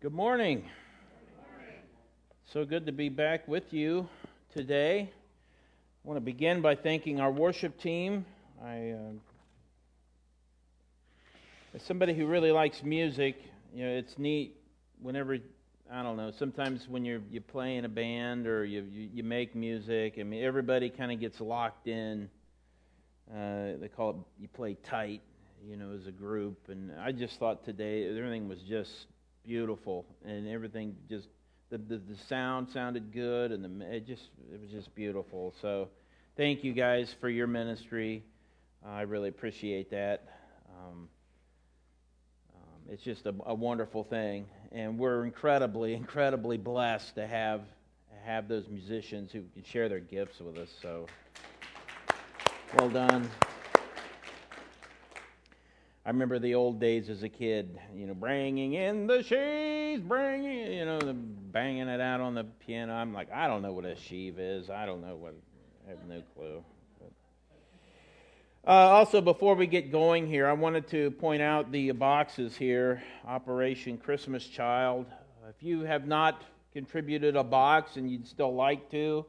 Good morning. So good to be back with you today. I want to begin by thanking our worship team. I, uh, as somebody who really likes music, you know, it's neat whenever I don't know. Sometimes when you're you play in a band or you you, you make music, I mean, everybody kind of gets locked in. Uh, they call it you play tight, you know, as a group. And I just thought today everything was just beautiful, and everything just the, the, the sound sounded good, and the it just it was just beautiful. So, thank you guys for your ministry. I really appreciate that. Um, um, it's just a, a wonderful thing, and we're incredibly, incredibly blessed to have have those musicians who can share their gifts with us. So, well done. I remember the old days as a kid, you know, bringing in the sheaves, bringing, you know, the banging it out on the piano. I'm like, I don't know what a sheave is. I don't know what, I have no clue. Uh, also, before we get going here, I wanted to point out the boxes here Operation Christmas Child. If you have not contributed a box and you'd still like to,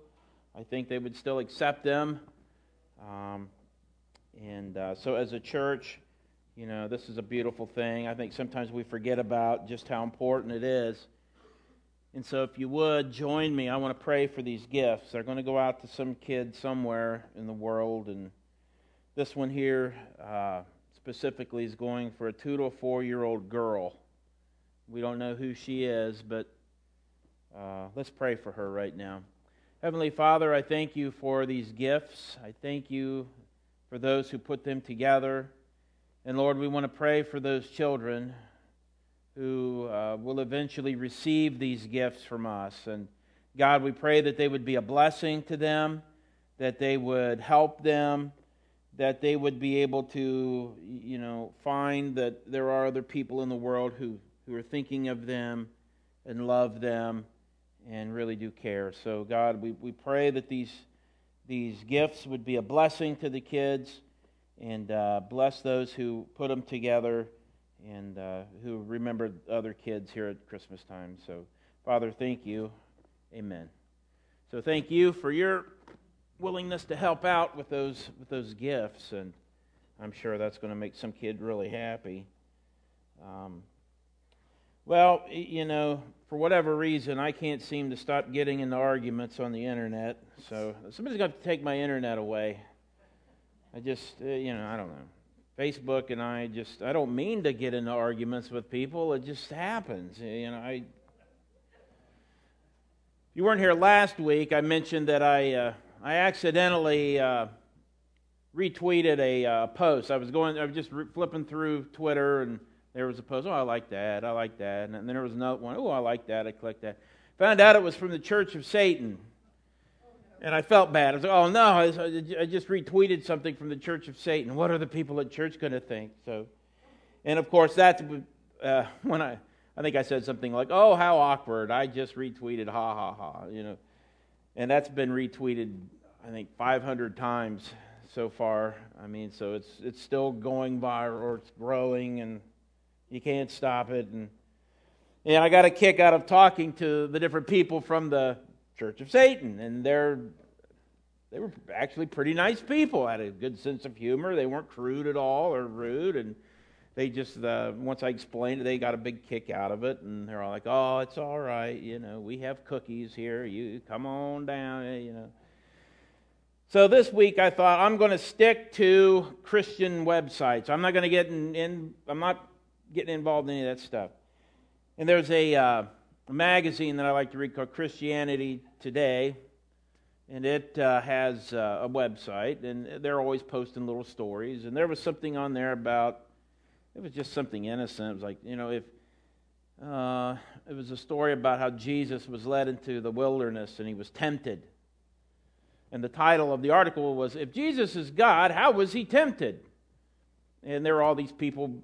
I think they would still accept them. Um, and uh, so, as a church, you know, this is a beautiful thing. I think sometimes we forget about just how important it is. And so, if you would join me, I want to pray for these gifts. They're going to go out to some kid somewhere in the world. And this one here uh, specifically is going for a two to four year old girl. We don't know who she is, but uh, let's pray for her right now. Heavenly Father, I thank you for these gifts. I thank you for those who put them together. And Lord, we want to pray for those children who uh, will eventually receive these gifts from us. And God, we pray that they would be a blessing to them, that they would help them, that they would be able to, you know, find that there are other people in the world who, who are thinking of them and love them and really do care. So, God, we, we pray that these, these gifts would be a blessing to the kids and uh, bless those who put them together and uh, who remember other kids here at Christmas time. So, Father, thank you. Amen. So, thank you for your willingness to help out with those with those gifts, and I'm sure that's going to make some kid really happy. Um, well, you know, for whatever reason, I can't seem to stop getting into arguments on the internet. So somebody's going to take my internet away. I just, uh, you know, I don't know. Facebook and I just, I don't mean to get into arguments with people. It just happens. You know, I. If you weren't here last week, I mentioned that I, uh, I accidentally uh, retweeted a uh, post. I was going, I was just re- flipping through Twitter, and there was a post. Oh, I like that. I like that. And then there was another one. Oh, I like that. I clicked that. Found out it was from the Church of Satan. And I felt bad. I was like, oh no, I just retweeted something from the Church of Satan. What are the people at church going to think? So, and of course, that's uh, when I, I think I said something like, oh, how awkward. I just retweeted, ha ha ha, you know. And that's been retweeted, I think, 500 times so far. I mean, so it's, it's still going viral or it's growing and you can't stop it. And, and I got a kick out of talking to the different people from the Church of Satan, and they're they were actually pretty nice people. Had a good sense of humor. They weren't crude at all or rude, and they just uh, once I explained it, they got a big kick out of it, and they're all like, "Oh, it's all right, you know, we have cookies here. You come on down, eh, you know." So this week I thought I'm going to stick to Christian websites. I'm not going to get in, in, I'm not getting involved in any of that stuff. And there's a, uh, a magazine that I like to read called Christianity Today, and it uh, has uh, a website, and they're always posting little stories. And there was something on there about it was just something innocent. It was like you know if uh, it was a story about how Jesus was led into the wilderness and he was tempted. And the title of the article was If Jesus is God, how was he tempted? And there were all these people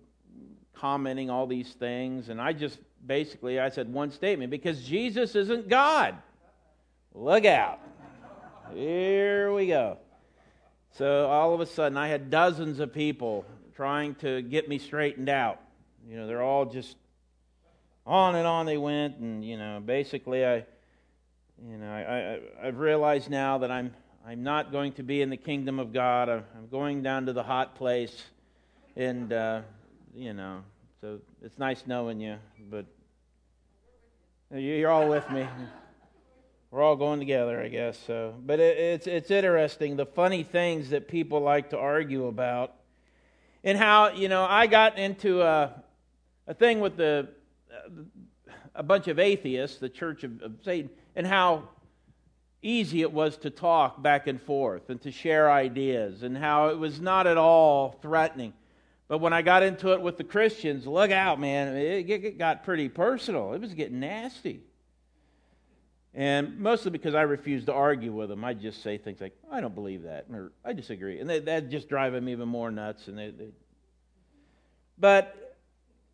commenting all these things, and I just basically I said one statement because Jesus isn't God. Look out. Here we go. So all of a sudden I had dozens of people trying to get me straightened out. You know, they're all just on and on they went, and you know, basically, I, you know, I, I I've realized now that I'm I'm not going to be in the kingdom of God. I'm, I'm going down to the hot place, and uh, you know, so it's nice knowing you, but you're all with me. We're all going together, I guess. So, but it, it's it's interesting the funny things that people like to argue about, and how you know I got into a a thing with the a bunch of atheists, the Church of, of Satan, and how easy it was to talk back and forth and to share ideas, and how it was not at all threatening. But when I got into it with the Christians, look out, man, it got pretty personal. It was getting nasty. And mostly because I refuse to argue with them, I'd just say things like, I don't believe that, or I disagree. And that just drive them even more nuts. And they, they... But,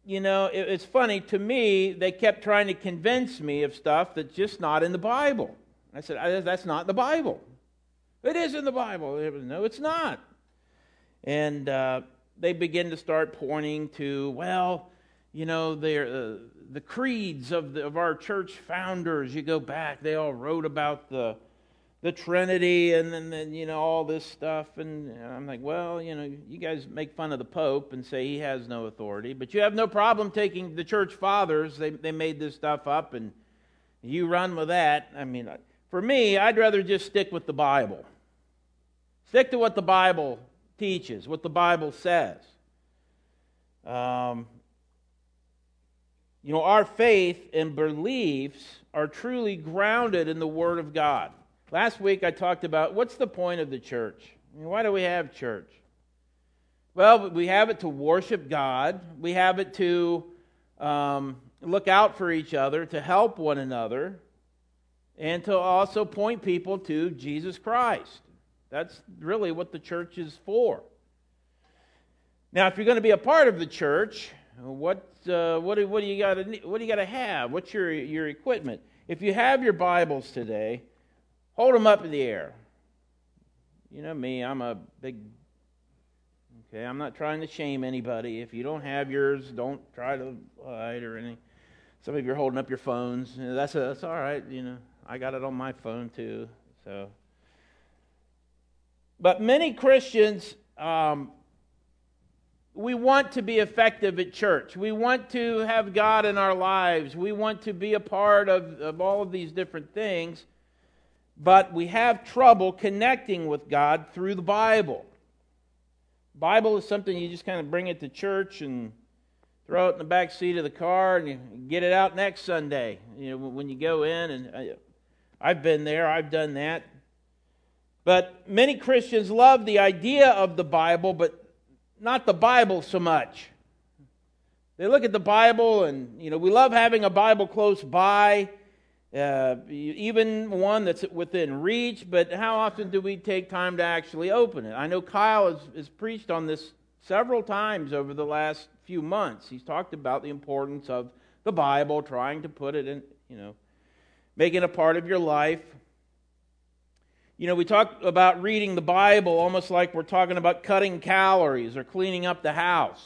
you know, it, it's funny. To me, they kept trying to convince me of stuff that's just not in the Bible. I said, that's not the Bible. It is in the Bible. No, it's not. And uh, they begin to start pointing to, well, you know, uh, the creeds of, the, of our church founders. You go back, they all wrote about the, the Trinity and then, then, you know, all this stuff. And I'm like, well, you know, you guys make fun of the Pope and say he has no authority, but you have no problem taking the church fathers. They, they made this stuff up and you run with that. I mean, for me, I'd rather just stick with the Bible. Stick to what the Bible teaches, what the Bible says. Um, you know, our faith and beliefs are truly grounded in the Word of God. Last week I talked about what's the point of the church? I mean, why do we have church? Well, we have it to worship God, we have it to um, look out for each other, to help one another, and to also point people to Jesus Christ. That's really what the church is for. Now, if you're going to be a part of the church, what uh, what do, what do you got to what do you got to have? What's your your equipment? If you have your Bibles today, hold them up in the air. You know me, I'm a big. Okay, I'm not trying to shame anybody. If you don't have yours, don't try to hide or anything. Some of you are holding up your phones. You know, that's a, that's all right. You know, I got it on my phone too. So, but many Christians um, we want to be effective at church. We want to have God in our lives. We want to be a part of, of all of these different things. But we have trouble connecting with God through the Bible. Bible is something you just kind of bring it to church and throw it in the back seat of the car and you get it out next Sunday. You know, when you go in and I, I've been there, I've done that. But many Christians love the idea of the Bible, but not the Bible so much. They look at the Bible, and you know we love having a Bible close by, uh, even one that's within reach. But how often do we take time to actually open it? I know Kyle has, has preached on this several times over the last few months. He's talked about the importance of the Bible, trying to put it in, you know, making it a part of your life. You know, we talk about reading the Bible almost like we're talking about cutting calories or cleaning up the house.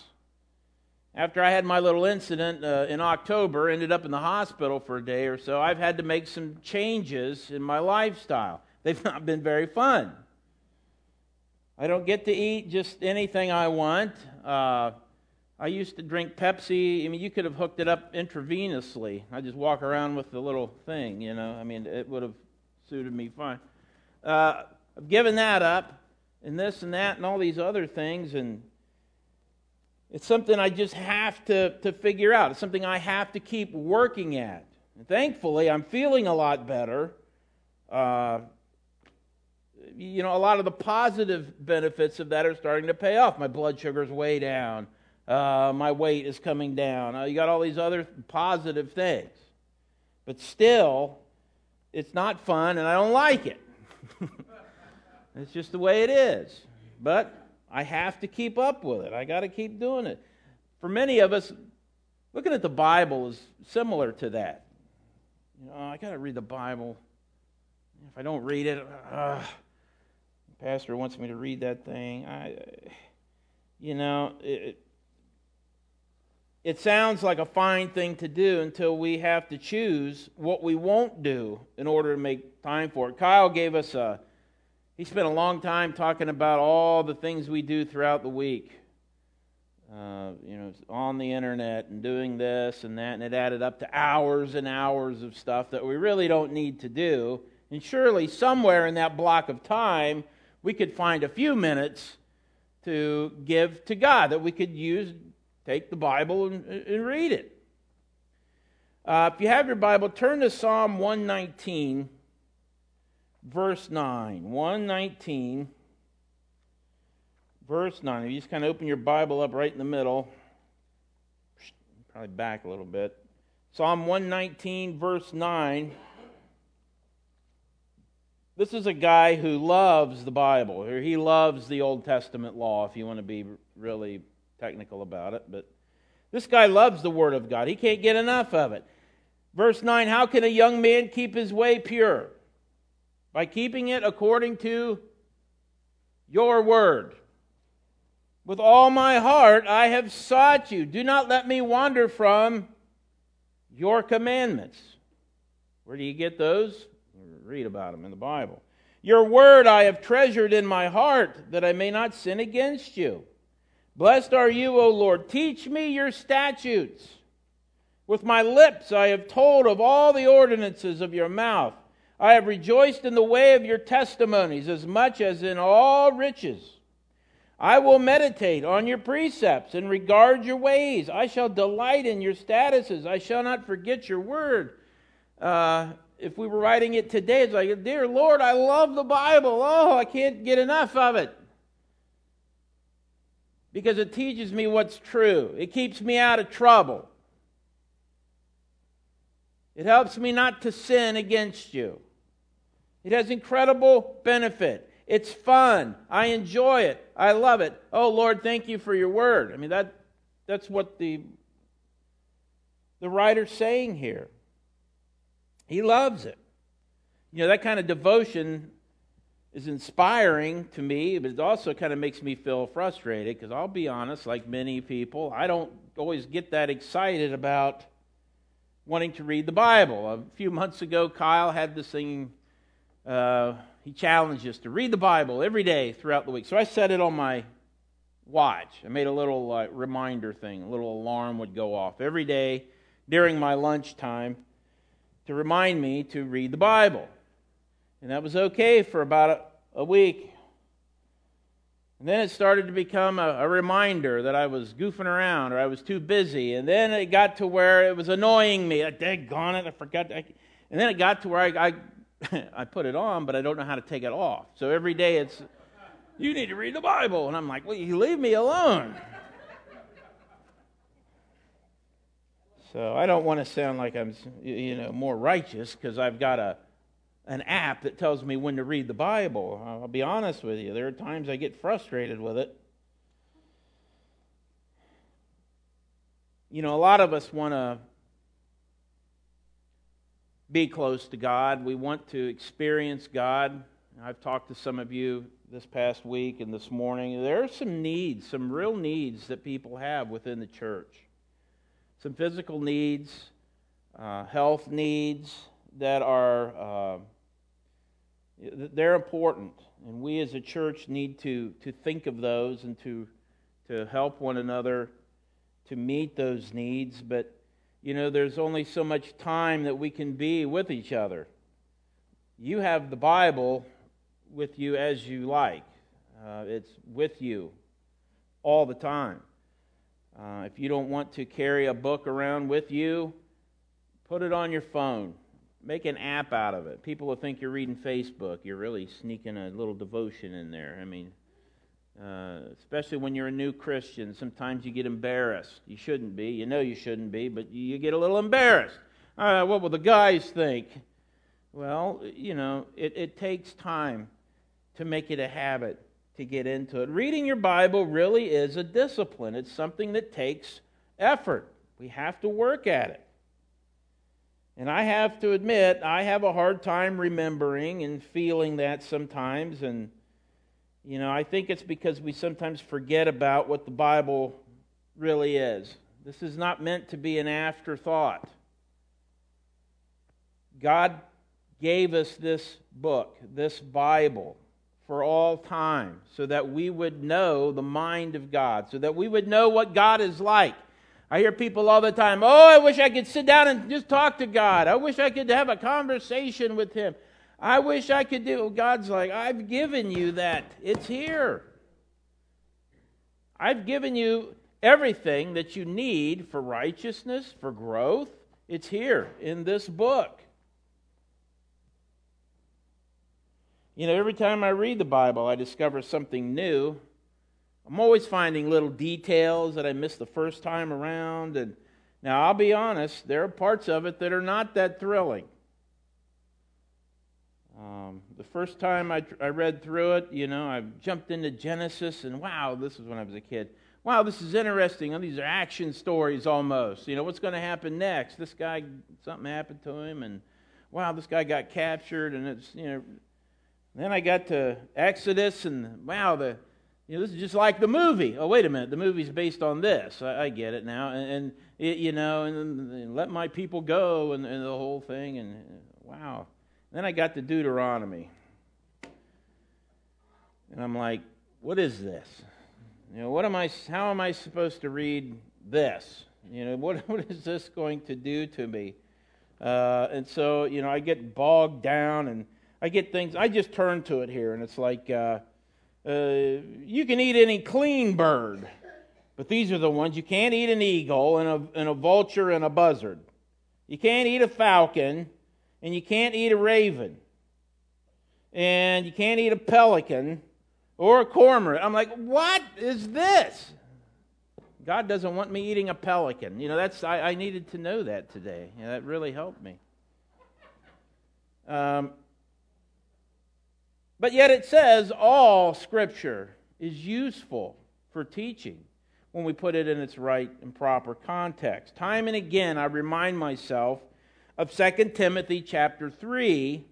After I had my little incident uh, in October, ended up in the hospital for a day or so, I've had to make some changes in my lifestyle. They've not been very fun. I don't get to eat just anything I want. Uh, I used to drink Pepsi. I mean, you could have hooked it up intravenously. I just walk around with the little thing, you know. I mean, it would have suited me fine uh, I've given that up, and this and that, and all these other things, and it's something I just have to, to figure out. It's something I have to keep working at. And thankfully, I'm feeling a lot better. Uh, you know, a lot of the positive benefits of that are starting to pay off. My blood sugar's way down. Uh, my weight is coming down. Uh, you got all these other positive things. But still, it's not fun, and I don't like it. it's just the way it is. But I have to keep up with it. I got to keep doing it. For many of us, looking at the Bible is similar to that. You know, I got to read the Bible. If I don't read it, uh, pastor wants me to read that thing. I, you know, it, it sounds like a fine thing to do until we have to choose what we won't do in order to make time for it. Kyle gave us a, he spent a long time talking about all the things we do throughout the week. Uh, you know, on the internet and doing this and that, and it added up to hours and hours of stuff that we really don't need to do. And surely, somewhere in that block of time, we could find a few minutes to give to God that we could use take the Bible and, and read it. Uh, if you have your Bible, turn to Psalm 119, verse 9. 119, verse 9. If you just kind of open your Bible up right in the middle, probably back a little bit. Psalm 119, verse 9. This is a guy who loves the Bible, or he loves the Old Testament law, if you want to be really technical about it, but this guy loves the Word of God. He can't get enough of it. Verse 9 How can a young man keep his way pure? By keeping it according to your word. With all my heart I have sought you. Do not let me wander from your commandments. Where do you get those? Read about them in the Bible. Your word I have treasured in my heart that I may not sin against you. Blessed are you, O Lord. Teach me your statutes. With my lips I have told of all the ordinances of your mouth. I have rejoiced in the way of your testimonies as much as in all riches. I will meditate on your precepts and regard your ways. I shall delight in your statuses. I shall not forget your word. Uh, if we were writing it today, it's like, Dear Lord, I love the Bible. Oh, I can't get enough of it because it teaches me what's true. It keeps me out of trouble. It helps me not to sin against you. It has incredible benefit. It's fun. I enjoy it. I love it. Oh Lord, thank you for your word. I mean that that's what the the writer's saying here. He loves it. You know, that kind of devotion is inspiring to me, but it also kind of makes me feel frustrated because I'll be honest, like many people, I don't always get that excited about wanting to read the Bible. A few months ago, Kyle had this thing, uh, he challenged us to read the Bible every day throughout the week. So I set it on my watch. I made a little uh, reminder thing, a little alarm would go off every day during my lunchtime to remind me to read the Bible. And that was okay for about a, a week. And then it started to become a, a, reminder that I was goofing around or I was too busy. And then it got to where it was annoying me. Like, daggone it, I forgot. I, and then it got to where I, I, I put it on, but I don't know how to take it off. So every day it's, you need to read the Bible. And I'm like, well, you leave me alone. so I don't want to sound like I'm, you know, more righteous because I've got a an app that tells me when to read the Bible. I'll be honest with you, there are times I get frustrated with it. You know, a lot of us want to be close to God. We want to experience God. I've talked to some of you this past week and this morning. There are some needs, some real needs that people have within the church. Some physical needs, uh, health needs that are. Uh, they're important, and we as a church need to, to think of those and to, to help one another to meet those needs. But, you know, there's only so much time that we can be with each other. You have the Bible with you as you like, uh, it's with you all the time. Uh, if you don't want to carry a book around with you, put it on your phone Make an app out of it. People will think you're reading Facebook. You're really sneaking a little devotion in there. I mean, uh, especially when you're a new Christian, sometimes you get embarrassed. You shouldn't be. You know you shouldn't be, but you get a little embarrassed. Uh, what will the guys think? Well, you know, it, it takes time to make it a habit to get into it. Reading your Bible really is a discipline, it's something that takes effort. We have to work at it. And I have to admit, I have a hard time remembering and feeling that sometimes. And, you know, I think it's because we sometimes forget about what the Bible really is. This is not meant to be an afterthought. God gave us this book, this Bible, for all time, so that we would know the mind of God, so that we would know what God is like. I hear people all the time, oh, I wish I could sit down and just talk to God. I wish I could have a conversation with Him. I wish I could do. God's like, I've given you that. It's here. I've given you everything that you need for righteousness, for growth. It's here in this book. You know, every time I read the Bible, I discover something new. I'm always finding little details that I missed the first time around. And now, I'll be honest, there are parts of it that are not that thrilling. Um, the first time I, I read through it, you know, I jumped into Genesis, and wow, this is when I was a kid. Wow, this is interesting. Oh, these are action stories almost. You know, what's going to happen next? This guy, something happened to him, and wow, this guy got captured, and it's, you know. Then I got to Exodus, and wow, the, you know, this is just like the movie. Oh, wait a minute, the movie's based on this. I, I get it now, and, and it, you know, and, and, let my people go, and, and the whole thing, and wow. Then I got to Deuteronomy. And I'm like, what is this? You know, what am I, how am I supposed to read this? You know, what, what is this going to do to me? Uh, and so, you know, I get bogged down and I get things, I just turn to it here and it's like, uh, uh, you can eat any clean bird, but these are the ones. You can't eat an eagle and a, and a vulture and a buzzard. You can't eat a falcon and you can't eat a raven, and you can't eat a pelican or a cormorant. I'm like, what is this? God doesn't want me eating a pelican. You know, that's I, I needed to know that today. You know, that really helped me. Um, but yet it says all Scripture is useful for teaching when we put it in its right and proper context. Time and again, I remind myself of 2 Timothy chapter 3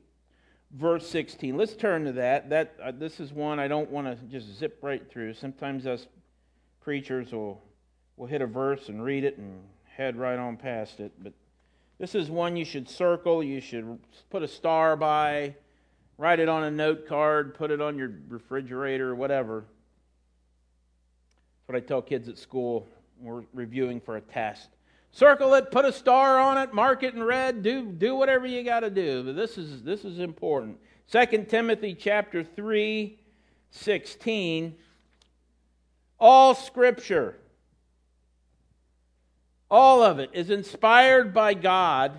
verse 16. Let's turn to that. That uh, this is one I don't want to just zip right through. Sometimes us preachers will will hit a verse and read it and head right on past it, but this is one you should circle, you should put a star by, write it on a note card, put it on your refrigerator, whatever. That's what I tell kids at school. We're reviewing for a test circle it, put a star on it, mark it in red, do, do whatever you got to do. But this is, this is important. 2 Timothy chapter 3, 16. All scripture, all of it, is inspired by God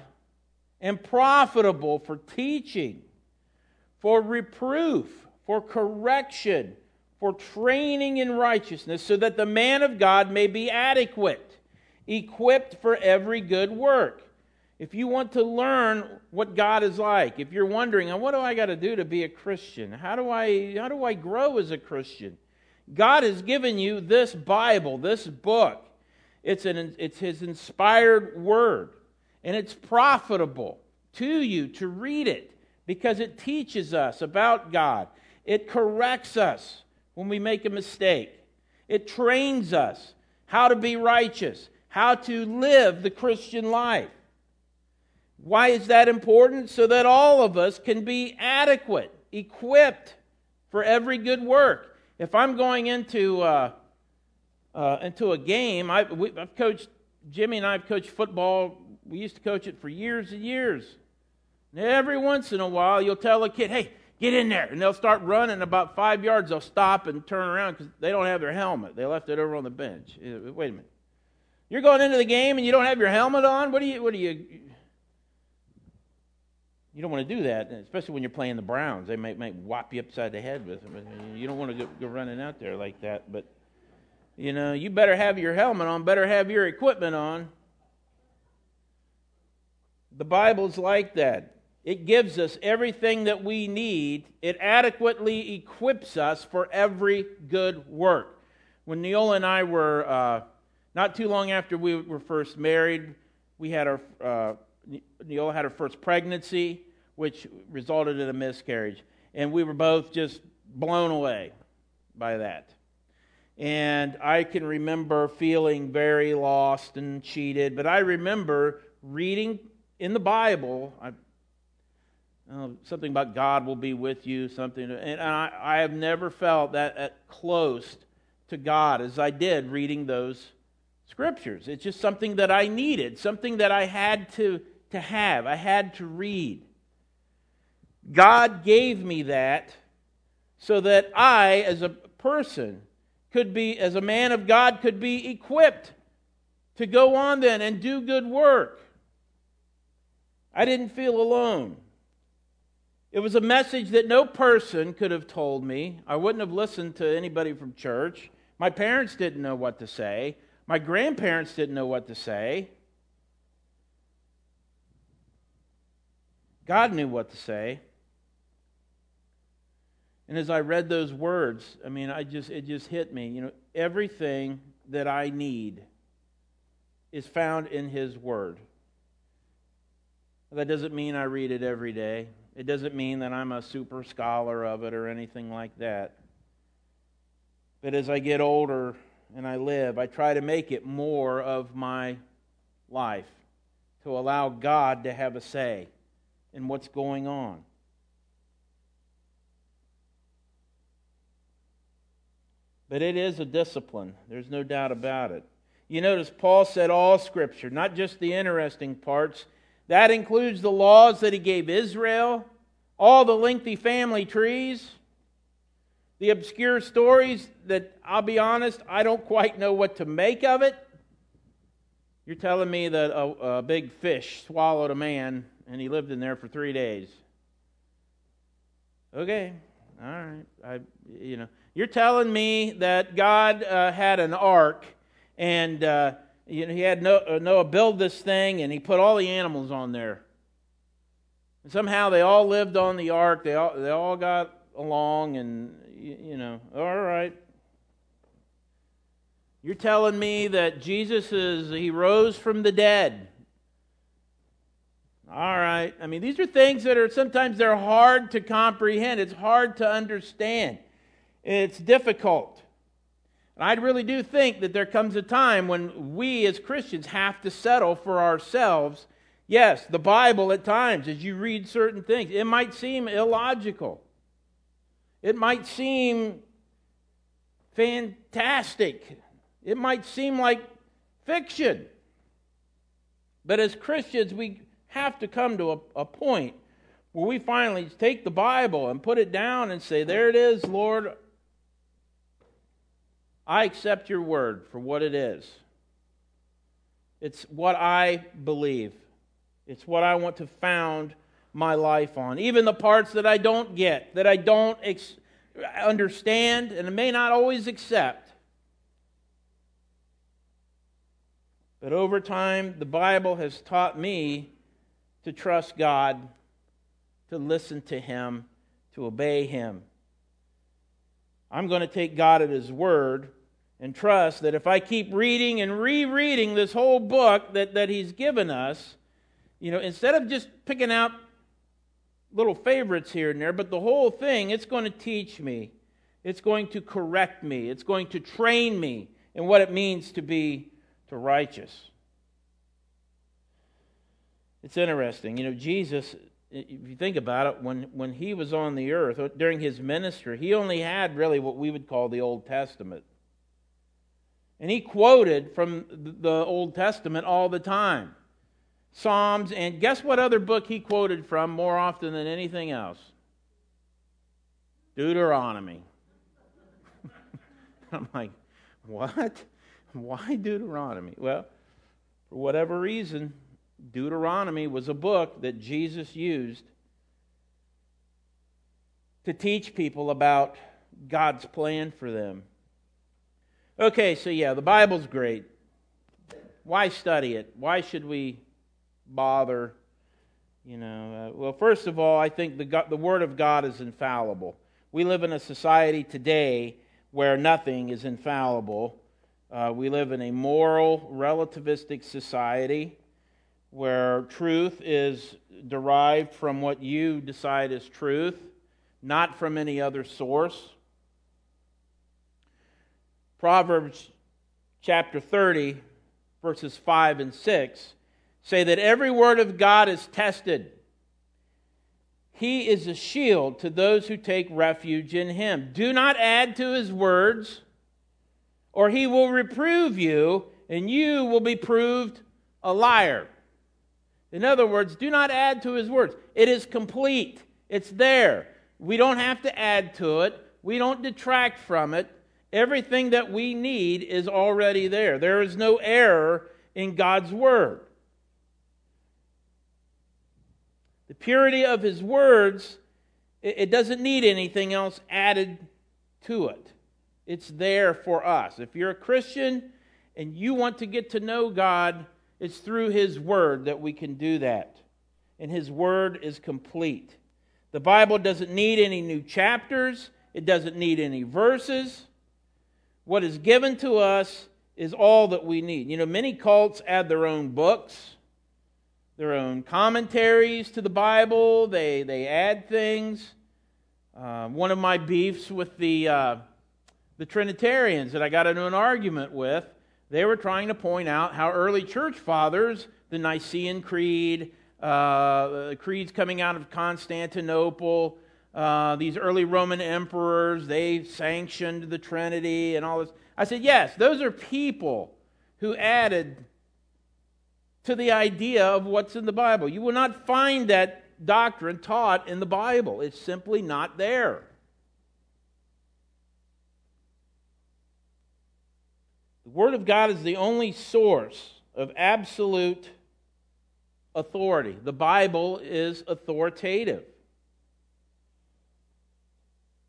and profitable for teaching, for reproof, for correction, for training in righteousness, so that the man of God may be adequate equipped for every good work. If you want to learn what God is like, if you're wondering, what do I got to do to be a Christian? How do I how do I grow as a Christian? God has given you this Bible, this book. It's an it's his inspired word, and it's profitable to you to read it because it teaches us about God. It corrects us when we make a mistake. It trains us how to be righteous how to live the Christian life. Why is that important? So that all of us can be adequate, equipped for every good work. If I'm going into uh, uh, into a game, I, have coached Jimmy and I have coached football. We used to coach it for years and years. And every once in a while, you'll tell a kid, "Hey, get in there," and they'll start running. About five yards, they'll stop and turn around because they don't have their helmet. They left it over on the bench. Wait a minute. You're going into the game and you don't have your helmet on? What do you what do you You don't want to do that, especially when you're playing the Browns. They might might whop you upside the head with them. You don't want to go, go running out there like that, but you know, you better have your helmet on, better have your equipment on. The Bible's like that. It gives us everything that we need. It adequately equips us for every good work. When Neola and I were uh, not too long after we were first married, we had our, uh, Neola had her first pregnancy, which resulted in a miscarriage. And we were both just blown away by that. And I can remember feeling very lost and cheated, but I remember reading in the Bible, I, oh, something about God will be with you, something, and I, I have never felt that, that close to God as I did reading those scriptures. It's just something that I needed, something that I had to, to have, I had to read. God gave me that so that I, as a person, could be, as a man of God, could be equipped to go on then and do good work. I didn't feel alone. It was a message that no person could have told me. I wouldn't have listened to anybody from church. My parents didn't know what to say. My grandparents didn't know what to say. God knew what to say. And as I read those words, I mean, I just it just hit me. You know, everything that I need is found in His Word. That doesn't mean I read it every day. It doesn't mean that I'm a super scholar of it or anything like that. But as I get older and I live, I try to make it more of my life to allow God to have a say in what's going on. But it is a discipline. There's no doubt about it. You notice Paul said all Scripture, not just the interesting parts. That includes the laws that he gave Israel, all the lengthy family trees, the obscure stories that, I'll be honest, I don't quite know what to make of it. You're telling me that a, a big fish swallowed a man and he lived in there for three days. Okay, all right. I, you know, you're telling me that God uh, had an ark and uh, you know, he had uh, Noah build this thing and he put all the animals on there. And somehow they all lived on the ark. They all, they all got along and, you, know, all right. You're telling me that Jesus is, he rose from the dead. All right. I mean, these are things that are sometimes they're hard to comprehend. It's hard to understand. It's difficult. And I really do think that there comes a time when we as Christians have to settle for ourselves. Yes, the Bible at times, as you read certain things, it might seem illogical. It might seem fantastic. It might seem like fiction. But as Christians, we have to come to a, a point where we finally take the Bible and put it down and say, There it is, Lord. I accept your word for what it is. It's what I believe, it's what I want to found my life on. Even the parts that I don't get, that I don't ex- understand, and may not always accept. But over time, the Bible has taught me to trust God, to listen to Him, to obey Him. I'm going to take God at His word and trust that if I keep reading and rereading this whole book that, that He's given us, you know, instead of just picking out little favorites here and there, but the whole thing, it's going to teach me. It's going to correct me. It's going to train me in what it means to be to righteous. It's interesting. You know, Jesus if you think about it, when, when he was on the earth, uh, during his ministry, he only had really what we would call the Old Testament. And he quoted from the Old Testament all the time Psalms, and guess what other book he quoted from more often than anything else? Deuteronomy. I'm like, what? Why Deuteronomy? Well, for whatever reason, Deuteronomy was a book that Jesus used to teach people about God's plan for them. Okay, so yeah, the Bible's great. Why study it? Why should we bother? You know, uh, well, first of all, I think the, God, the Word of God is infallible. We live in a society today where nothing is infallible. Uh, we live in a moral, relativistic society where truth is derived from what you decide is truth, not from any other source. Proverbs chapter 30, verses 5 and 6 say that every word of God is tested. He is a shield to those who take refuge in him. Do not add to his words, or he will reprove you, and you will be proved a liar. In other words, do not add to his words. It is complete, it's there. We don't have to add to it, we don't detract from it. Everything that we need is already there. There is no error in God's word. The purity of his words, it doesn't need anything else added to it. It's there for us. If you're a Christian and you want to get to know God, it's through his word that we can do that. And his word is complete. The Bible doesn't need any new chapters, it doesn't need any verses. What is given to us is all that we need. You know, many cults add their own books their own commentaries to the Bible. They, they add things. Uh, one of my beefs with the, uh, the Trinitarians that I got into an argument with, they were trying to point out how early church fathers, the Nicene Creed, uh, the creeds coming out of Constantinople, uh, these early Roman emperors, they sanctioned the Trinity and all this. I said, yes, those are people who added to the idea of what's in the Bible. You will not find that doctrine taught in the Bible, it's simply not there. The Word of God is the only source of absolute authority. The Bible is authoritative.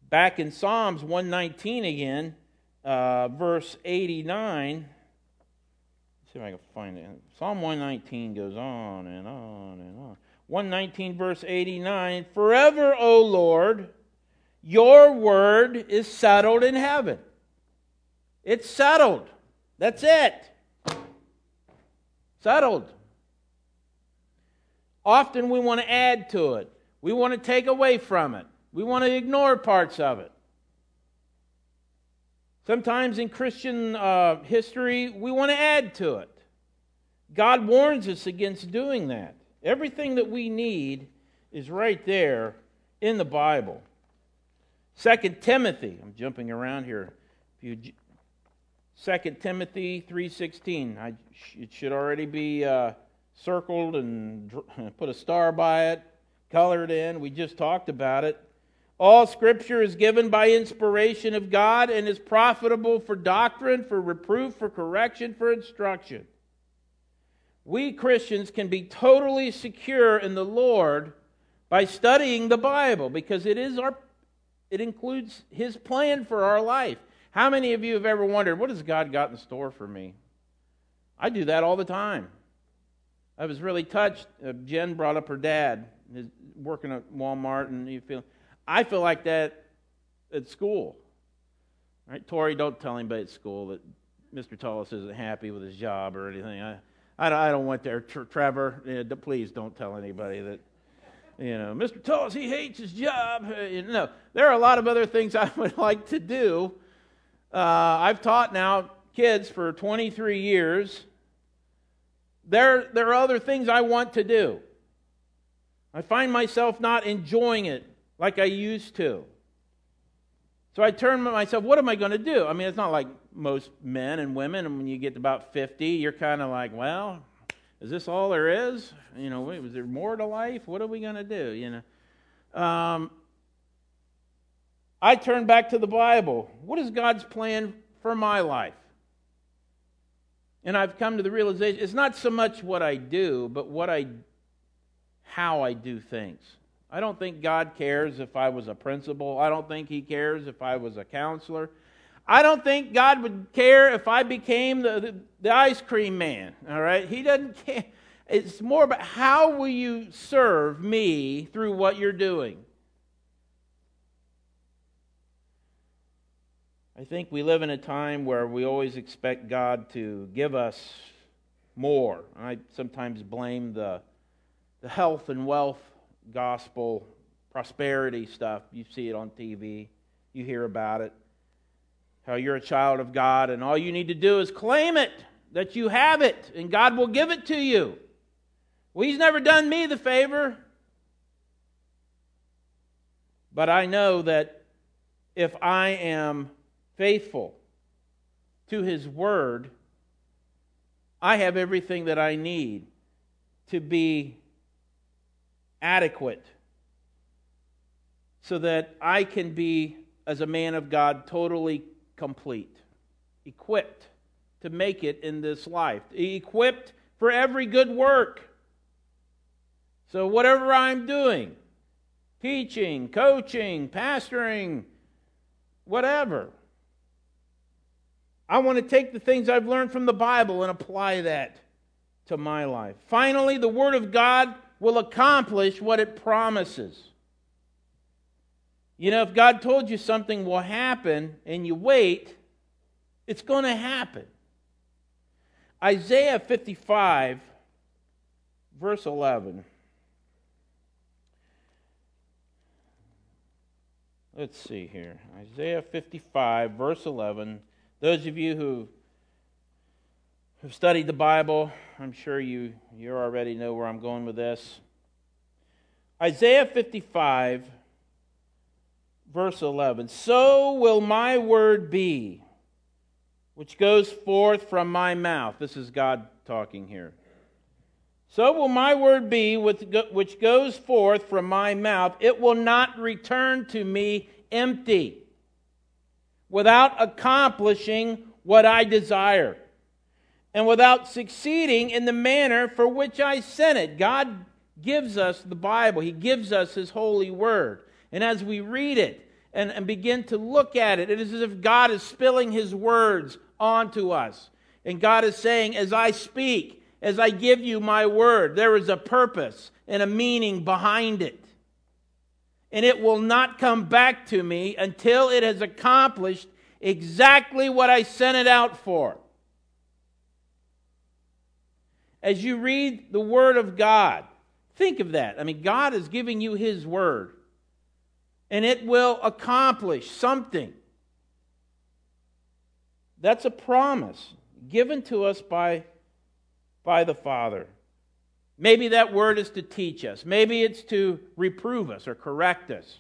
Back in Psalms 119 again, uh, verse 89 see if I can find it. Psalm 119 goes on and on and on. 119, verse 89 Forever, O Lord, your word is settled in heaven. It's settled. That's it. Settled. Often we want to add to it, we want to take away from it, we want to ignore parts of it. Sometimes in Christian uh, history, we want to add to it. God warns us against doing that. Everything that we need is right there in the Bible. Second Timothy, I'm jumping around here. Second Timothy 3:16. I, it should already be uh, circled and put a star by it, colored in. We just talked about it. All scripture is given by inspiration of God and is profitable for doctrine, for reproof, for correction, for instruction. We Christians can be totally secure in the Lord by studying the Bible because it is our it includes his plan for our life. How many of you have ever wondered what has God got in store for me? I do that all the time. I was really touched. Uh, Jen brought up her dad, his, working at Walmart, and you feel I feel like that at school. Right, Tori, don't tell anybody at school that Mr. Tullis isn't happy with his job or anything. I, I don't, I don't want there. Trevor, uh, please don't tell anybody that, you know, Mr. Tullis, he hates his job. Uh, you know, there are a lot of other things I would like to do. Uh, I've taught now kids for 23 years. There, there are other things I want to do. I find myself not enjoying it like I used to. So I turn to myself, what am I going to do? I mean, it's not like most men and women, and when you get about 50, you're kind of like, well, is this all there is? You know, was there more to life? What are we going to do? You know, um, I turn back to the Bible. What is God's plan for my life? And I've come to the realization it's not so much what I do, but what I, how I do things. I don't think God cares if I was a principal. I don't think He cares if I was a counselor. I don't think God would care if I became the, the, the, ice cream man. All right? He doesn't care. It's more about how will you serve me through what you're doing. I think we live in a time where we always expect God to give us more. I sometimes blame the, the health and wealth gospel prosperity stuff. You see it on TV, you hear about it. how you're a child of God, and all you need to do is claim it, that you have it, and God will give it to you. Well, He's never done me the favor. But I know that if I am faithful to His Word, I have everything that I need to be adequate so that I can be, as a man of God, totally complete, equipped to make it in this life, equipped for every good work. So, whatever I'm doing, teaching, coaching, pastoring, whatever, I want to take the things I've learned from the Bible and apply that to my life. Finally, the Word of God will accomplish what it promises. You know, if God told you something will happen and you wait, it's going to happen. Isaiah 55, verse 11. Let's see here. Isaiah 55, verse 11. Those of you who have studied the Bible, I'm sure you, you already know where I'm going with this. Isaiah 55, verse 11 So will my word be, which goes forth from my mouth. This is God talking here. So will my word be, which goes forth from my mouth. It will not return to me empty without accomplishing what I desire and without succeeding in the manner for which I sent it. God gives us the Bible, He gives us His holy word. And as we read it and, and begin to look at it, it is as if God is spilling His words onto us. And God is saying, as I speak, as I give you my word, there is a purpose and a meaning behind it and it will not come back to me until it has accomplished exactly what I sent it out for. As you read the Word of God, think of that. I mean, God is giving you His Word, and it will accomplish something. That's a promise given to us by, by the Father. Maybe that word is to teach us. Maybe it's to reprove us or correct us.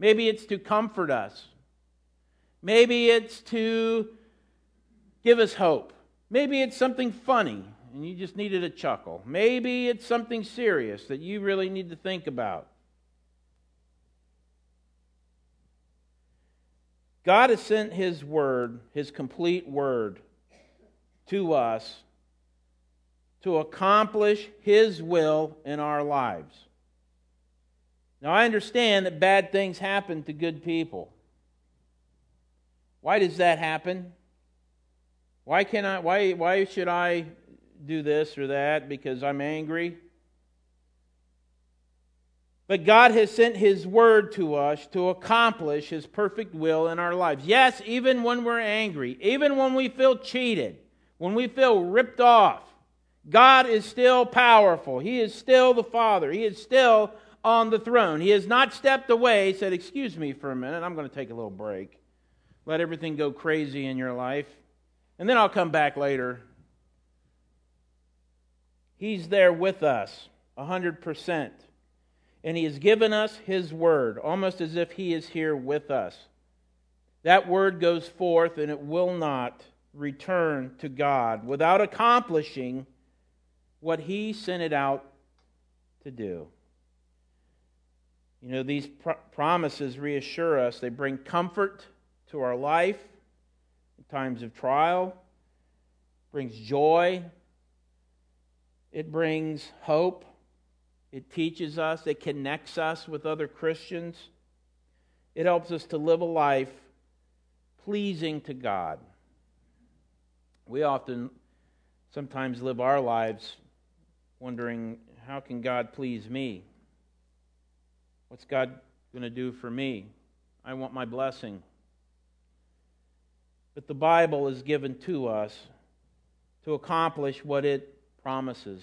Maybe it's to comfort us. Maybe it's to give us hope. Maybe it's something funny and you just needed a chuckle. Maybe it's something serious that you really need to think about. God has sent His word, His complete word, to us to accomplish His will in our lives. Now, I understand that bad things happen to good people. Why does that happen? Why, can I, why, why should I do this or that because I'm angry? But God has sent His word to us to accomplish His perfect will in our lives. Yes, even when we're angry, even when we feel cheated, when we feel ripped off, God is still powerful. He is still the Father. He is still on the throne. He has not stepped away, said, Excuse me for a minute. I'm going to take a little break. Let everything go crazy in your life. And then I'll come back later. He's there with us, 100%. And He has given us His word, almost as if He is here with us. That word goes forth and it will not return to God without accomplishing what he sent it out to do. You know, these promises reassure us, they bring comfort to our life in times of trial, brings joy, it brings hope, it teaches us, it connects us with other Christians. It helps us to live a life pleasing to God. We often sometimes live our lives wondering, how can God please me? What's God going to do for me? I want my blessing. But the Bible is given to us to accomplish what it promises.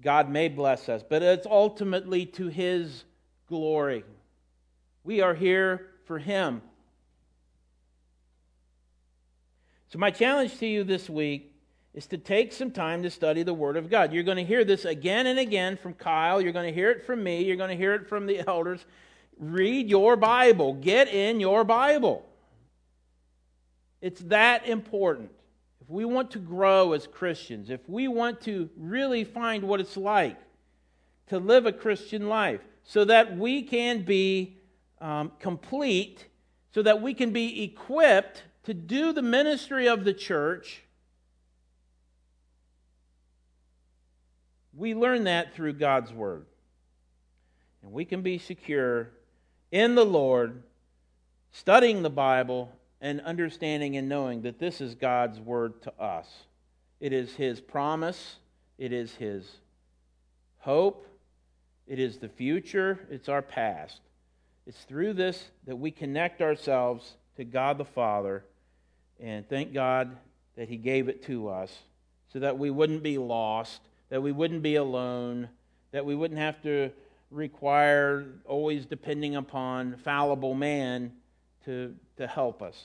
God may bless us, but it's ultimately to His glory. We are here for Him. So, my challenge to you this week is to take some time to study the Word of God. You're going to hear this again and again from Kyle. You're going to hear it from me. You're going to hear it from the elders. Read your Bible, get in your Bible. It's that important. If we want to grow as Christians, if we want to really find what it's like to live a Christian life, so that we can be um, complete, so that we can be equipped to do the ministry of the church, we learn that through God's Word. And we can be secure in the Lord, studying the Bible, and understanding and knowing that this is God's Word to us. It is His promise, it is His hope, it is the future, it's our past. It's through this that we connect ourselves to God the Father, and thank God that He gave it to us so that we wouldn't be lost, that we wouldn't be alone, that we wouldn't have to require always depending upon fallible man to, to help us.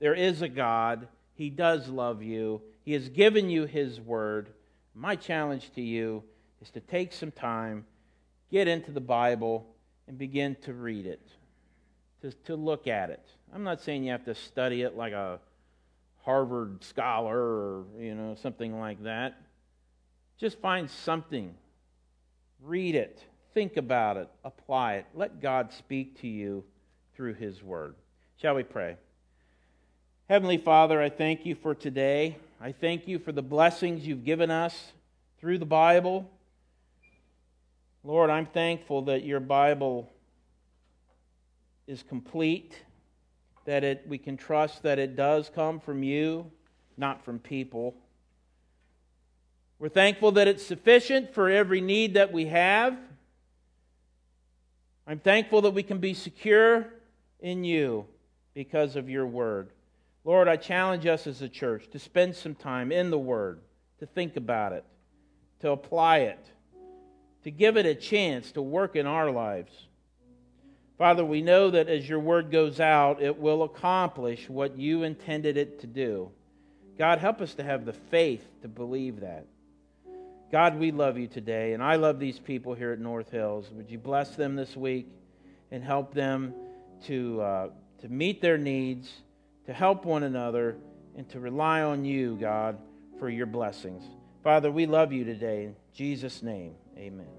There is a God. He does love you. He has given you His word. My challenge to you is to take some time get into the Bible and begin to read it, to, to look at it. I'm not saying you have to study it like a Harvard scholar or you know something like that. Just find something, read it, think about it, apply it. Let God speak to you through His Word. Shall we pray? Heavenly Father, I thank you for today. I thank you for the blessings you've given us through the Bible. Lord, I'm thankful that your Bible is complete, that it, we can trust that it does come from you, not from people. We're thankful that it's sufficient for every need that we have. I'm thankful that we can be secure in you because of your word. Lord, I challenge us as a church to spend some time in the word, to think about it, to apply it to give it a chance to work in our lives. Father, we know that as your word goes out, it will accomplish what you intended it to do. God, help us to have the faith to believe that. God, we love you today, and I love these people here at North Hills. Would you bless them this week and help them to, uh, to meet their needs, to help one another, and to rely on you, God, for your blessings. Father, we love you today. In Jesus' name, amen.